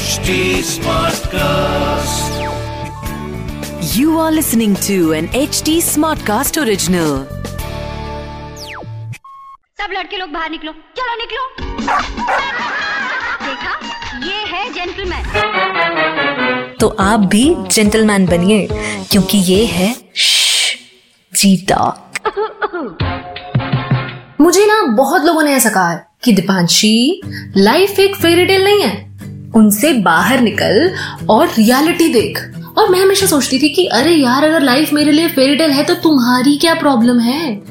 HD Smartcast. You are listening to an HD Smartcast original. सब लड़के लोग बाहर निकलो। चलो निकलो। देखा? ये है जेंटलमैन तो आप भी जेंटलमैन बनिए क्योंकि ये है जीता। मुझे ना बहुत लोगों ने ऐसा कहा है। कि दीपांशी लाइफ एक फेरी टेल नहीं है। उनसे बाहर निकल और रियलिटी देख। और मैं हमेशा सोचती थी कि अरे यार, अगर लाइफ मेरे लिए फेरी टेल है तो तुम्हारी क्या प्रॉब्लम है?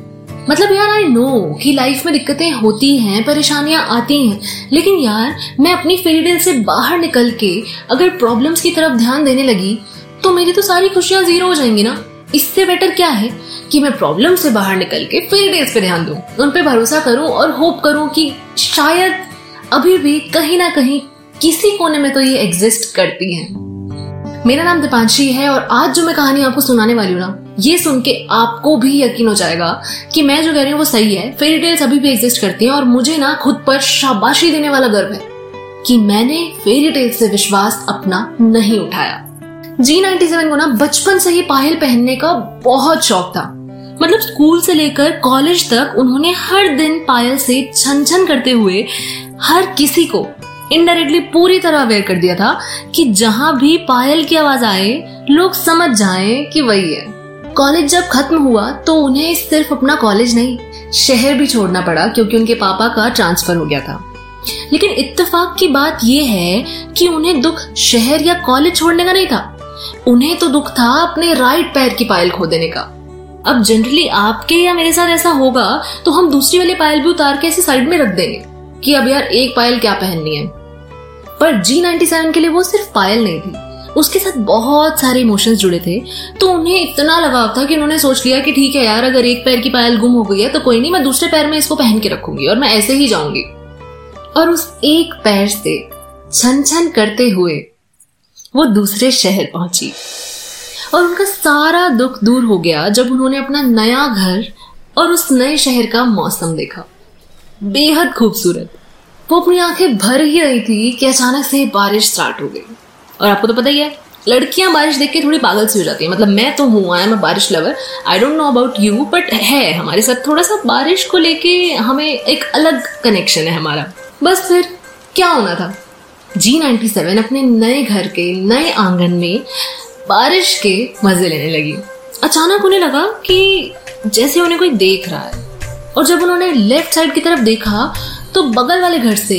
मतलब यार आई नो कि लाइफ में दिक्कतें होती हैं, परेशानियाँ आती हैं। लेकिन यार, मैं अपनी फेरी टेल से बाहर निकल के अगर प्रॉब्लम्स की तरफ़ ध्यान देने लगी तो मेरी तो सारी खुशियाँ ज़ीरो हो जाएँगी ना। इससे बेटर क्या है? कि मैं प्रॉब्लम से बाहर निकल के फेरी टेल्स पे ध्यान दूँ। उन पे भरोसा करूँ और होप करूँ कि शायद अभी भी कहीं ना कहीं किसी कोने में तो ये एग्जिस्ट करती हैं। मेरा नाम दीपांशी है और आज जो मैं कहानी आपको सुनाने वाली हूँ ना, ये सुन के आपको भी यकीन हो जाएगा कि मैं जो कह रही हूँ वो सही है। फेरी टेल्स अभी भी एग्जिस्ट करती हैं और मुझे ना खुद पर शाबाशी देने वाला गर्व है कि मैंने फेरी टेल्स से विश्वास अपना नहीं उठाया। जी नाइनटी सेवन को ना बचपन से ही पायल पहनने का बहुत शौक था। मतलब स्कूल से लेकर कॉलेज तक उन्होंने हर दिन पायल से छन छन करते हुए हर किसी को इनडायरेक्टली पूरी तरह अवेयर कर दिया था कि जहाँ भी पायल की आवाज़ आए, लोग समझ जाएँ कि वही है। कॉलेज जब खत्म हुआ तो उन्हें सिर्फ़ अपना कॉलेज नहीं, शहर भी छोड़ना पड़ा क्योंकि उनके पापा का ट्रांसफ़र हो गया था। लेकिन इत्तेफाक की बात यह है कि उन्हें दुख शहर या कॉलेज छोड़ने का नहीं था। उन्हें तो दुख था अपने राइट पैर की पायल खो देने का। अब जनरली आपके या मेरे साथ ऐसा होगा तो हम दूसरी वाली पायल भी उतार के ऐसे साइड में रख देंगे कि अब यार एक पायल क्या पहननी है। पर जी नाइनटी सेवन के लिए वो सिर्फ़ पायल नहीं थी। उसके साथ बहुत सारे इमोशंस जुड़े थे। तो उन्हें इतना लगाव था कि उन्होंने सोच लिया कि ठीक है यार, अगर एक पैर की पायल गुम हो गई है तो कोई नहीं, मैं दूसरे पैर में इसको पहन के रखूँगी और मैं ऐसे ही जाऊँगी। और उस एक पैर से छन छन करते हुए वो दूसरे शहर पहुँची। और उनका सारा दुख दूर हो गया जब उन्होंने अपना नया घर और उस नए शहर का मौसम देखा। बेहद खूबसूरत। वो अपनी आँखें भर ही रही थी कि अचानक से बारिश स्टार्ट हो गई। और आपको तो पता ही है, लड़कियाँ बारिश देख के थोड़ी पागल सी हो जाती है। मतलब मैं तो हूँ आई एम बारिश lover I don't know about you but है हमारे साथ थोड़ा सा बारिश को लेके हमें एक अलग कनेक्शन है हमारा। बस फिर क्या होना था? जी नाइन्टी सेवन अपने नए घर के नए आँगन में बारिश के मज़े लेने लगी। अचानक उन्हें लगा कि जैसे उन्हें कोई देख रहा है। और जब उन्होंने लेफ़्ट साइड की तरफ़ देखा तो बगल वाले घर से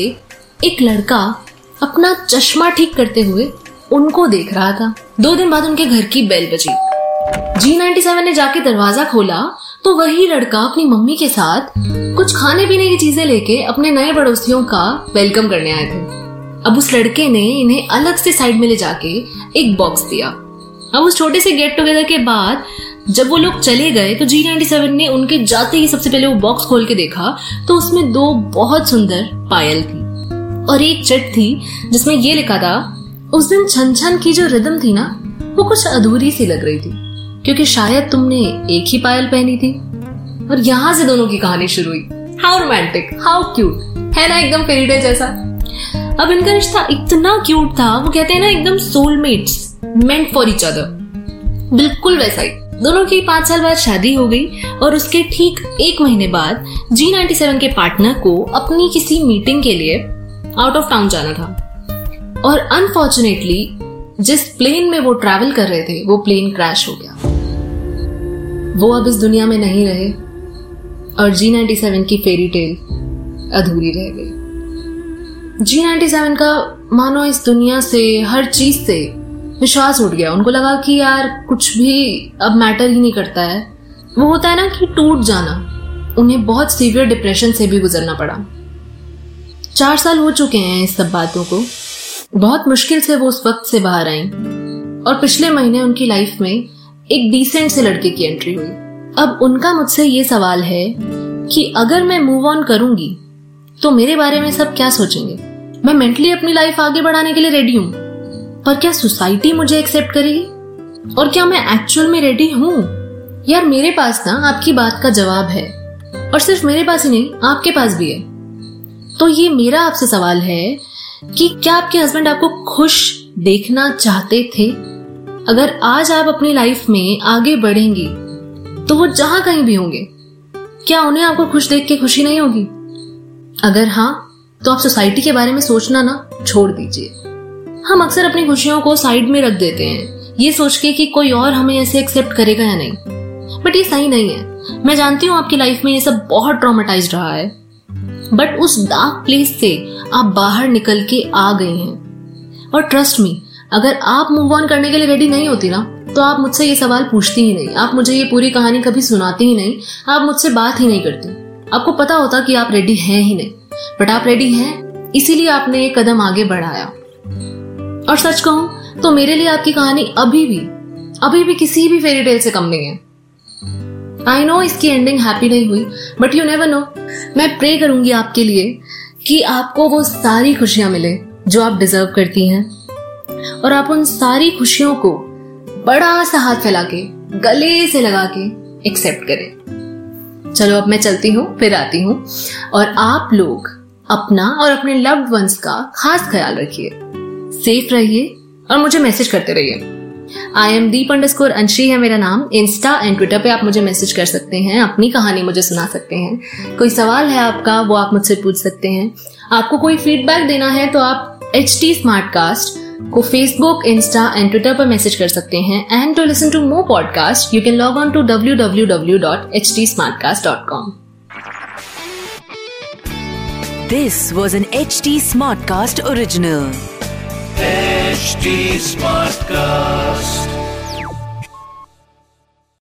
एक लड़का अपना चश्मा ठीक करते हुए उनको देख रहा था। दो दिन बाद उनके घर की बेल बजी। जी नाइन्टी सेवन ने जाके दरवाज़ा खोला तो वही लड़का अपनी मम्मी के साथ कुछ खाने पीने की चीज़ें लेके अपने नए पड़ोसियों का वेलकम करने आए थे। अब उस लड़के ने इन्हें अलग से साइड में ले जाके एक बॉक्स दिया। अब उस छोटे से गेट टुगेदर के बाद जब वो लोग चले गए तो जी नाइन्टी सेवन ने उनके जाते ही सबसे पहले वो बॉक्स खोल के देखा तो उसमें दो बहुत सुंदर पायल थी और एक चट थी जिसमें ये लिखा था, उस दिन छन छन की जो रिदम थी ना, वो कुछ अधूरी सी लग रही थी, क्योंकि शायद तुमने एक ही पायल पहनी थी। और यहाँ से दोनों की कहानी शुरू हुई। हाउ रोमांटिक हाउ क्यूट है ना एकदम फेरीटेल जैसा? अब इनका रिश्ता इतना क्यूट था, वो कहते हैं ना एकदम soulmates meant for each other बिल्कुल वैसा ही। दोनों की पाँच साल बाद शादी हो गई और उसके ठीक एक महीने बाद जी नाइन्टी सेवन के पार्टनर को अपनी किसी मीटिंग के लिए आउट ऑफ़ टाउन जाना था। और अनफॉर्चुनेटली जिस प्लेन में वो ट्रैवल कर रहे थे, वो प्लेन क्रैश हो गया। वो अब इस दुनिया में नहीं रहे और जी नाइन्टी सेवन की फेरी टेल अधूरी रह गई। जी नाइन्टी सेवन का मानो इस दुनिया से, हर चीज़ से विश्वास उठ गया। उनको लगा कि यार, कुछ भी अब मैटर ही नहीं करता है। वो होता है ना कि टूट जाना, उन्हें बहुत सीवियर डिप्रेशन से भी गुजरना पड़ा। चार साल हो चुके हैं इस सब बातों को। बहुत मुश्किल से वो उस वक्त से बाहर आई। और पिछले महीने उनकी लाइफ में एक डिसेंट से लड़के की एंट्री हुई। अब उनका मुझसे ये सवाल है कि अगर मैं मूव ऑन करूँगी तो मेरे बारे में सब क्या सोचेंगे? मैं मेंटली अपनी लाइफ आगे बढ़ाने के लिए रेडी हूँ। पर क्या सोसाइटी मुझे एक्सेप्ट करेगी? और क्या मैं एक्चुअल में रेडी हूँ? यार, मेरे पास ना आपकी बात का जवाब है। और सिर्फ़ मेरे पास ही नहीं, आपके पास भी है। तो ये मेरा आपसे सवाल है कि क्या आपके हस्बैंड आपको खुश देखना चाहते थे? अगर आज आप अपनी लाइफ में आगे बढ़ेंगे तो वो जहाँ कहीं भी होंगे, क्या उन्हें आपको खुश देख के खुशी नहीं होगी? अगर हाँ तो आप सोसाइटी के बारे में सोचना ना छोड़ दीजिए। हम अक्सर अपनी खुशियों को साइड में रख देते हैं। ये सोच के कि कोई और हमें ऐसे एक्सेप्ट करेगा या नहीं। बट ये सही नहीं है। मैं जानती हूँ आपकी लाइफ में ये सब बहुत ट्रॉमेटाइज रहा है। बट उस डार्क प्लेस से आप बाहर निकल के आ गए हैं। और ट्रस्ट मी अगर आप मूव ऑन करने के लिए रेडी नहीं होती ना तो आप मुझसे ये सवाल पूछती ही नहीं। आप मुझे ये पूरी कहानी कभी सुनाती ही नहीं। आप मुझसे बात ही नहीं करती। आपको पता होता कि आप रेडी हैं ही नहीं। बट आप रेडी हैं, इसीलिए आपने ये कदम आगे बढ़ाया। और सच कहूँ तो मेरे लिए आपकी कहानी अभी भी अभी भी किसी भी फेरी टेल से कम नहीं है। आई नो इसकी एंडिंग हैप्पी नहीं हुई बट यू नेवर नो मैं प्रे करूँगी आपके लिए कि आपको वो सारी खुशियाँ मिले जो आप डिजर्व करती हैं। और आप उन सारी खुशियों को बड़ा सा हाथ फैला के गले से लगा के एक्सेप्ट करें। चलो अब मैं चलती हूँ, फिर आती हूँ। और आप लोग अपना और अपने लव्ड वंस का खास ख्याल रखिए। सेफ़ रहिए और मुझे मैसेज करते रहिए। आई एम दीप अंडरस्कोर अंशी है मेरा नाम। इंस्टा एंड ट्विटर पे आप मुझे मैसेज कर सकते हैं। अपनी कहानी मुझे सुना सकते हैं। कोई सवाल है आपका, वो आप मुझसे पूछ सकते हैं। आपको कोई फीडबैक देना है तो आप एच टी को फेसबुक इंस्टा एंड ट्विटर पर मैसेज कर सकते हैं। And to listen to more podcast you can log on to W W W dot H T smart cast dot com this was an H T smart cast Smartcast original. HT Smartcast.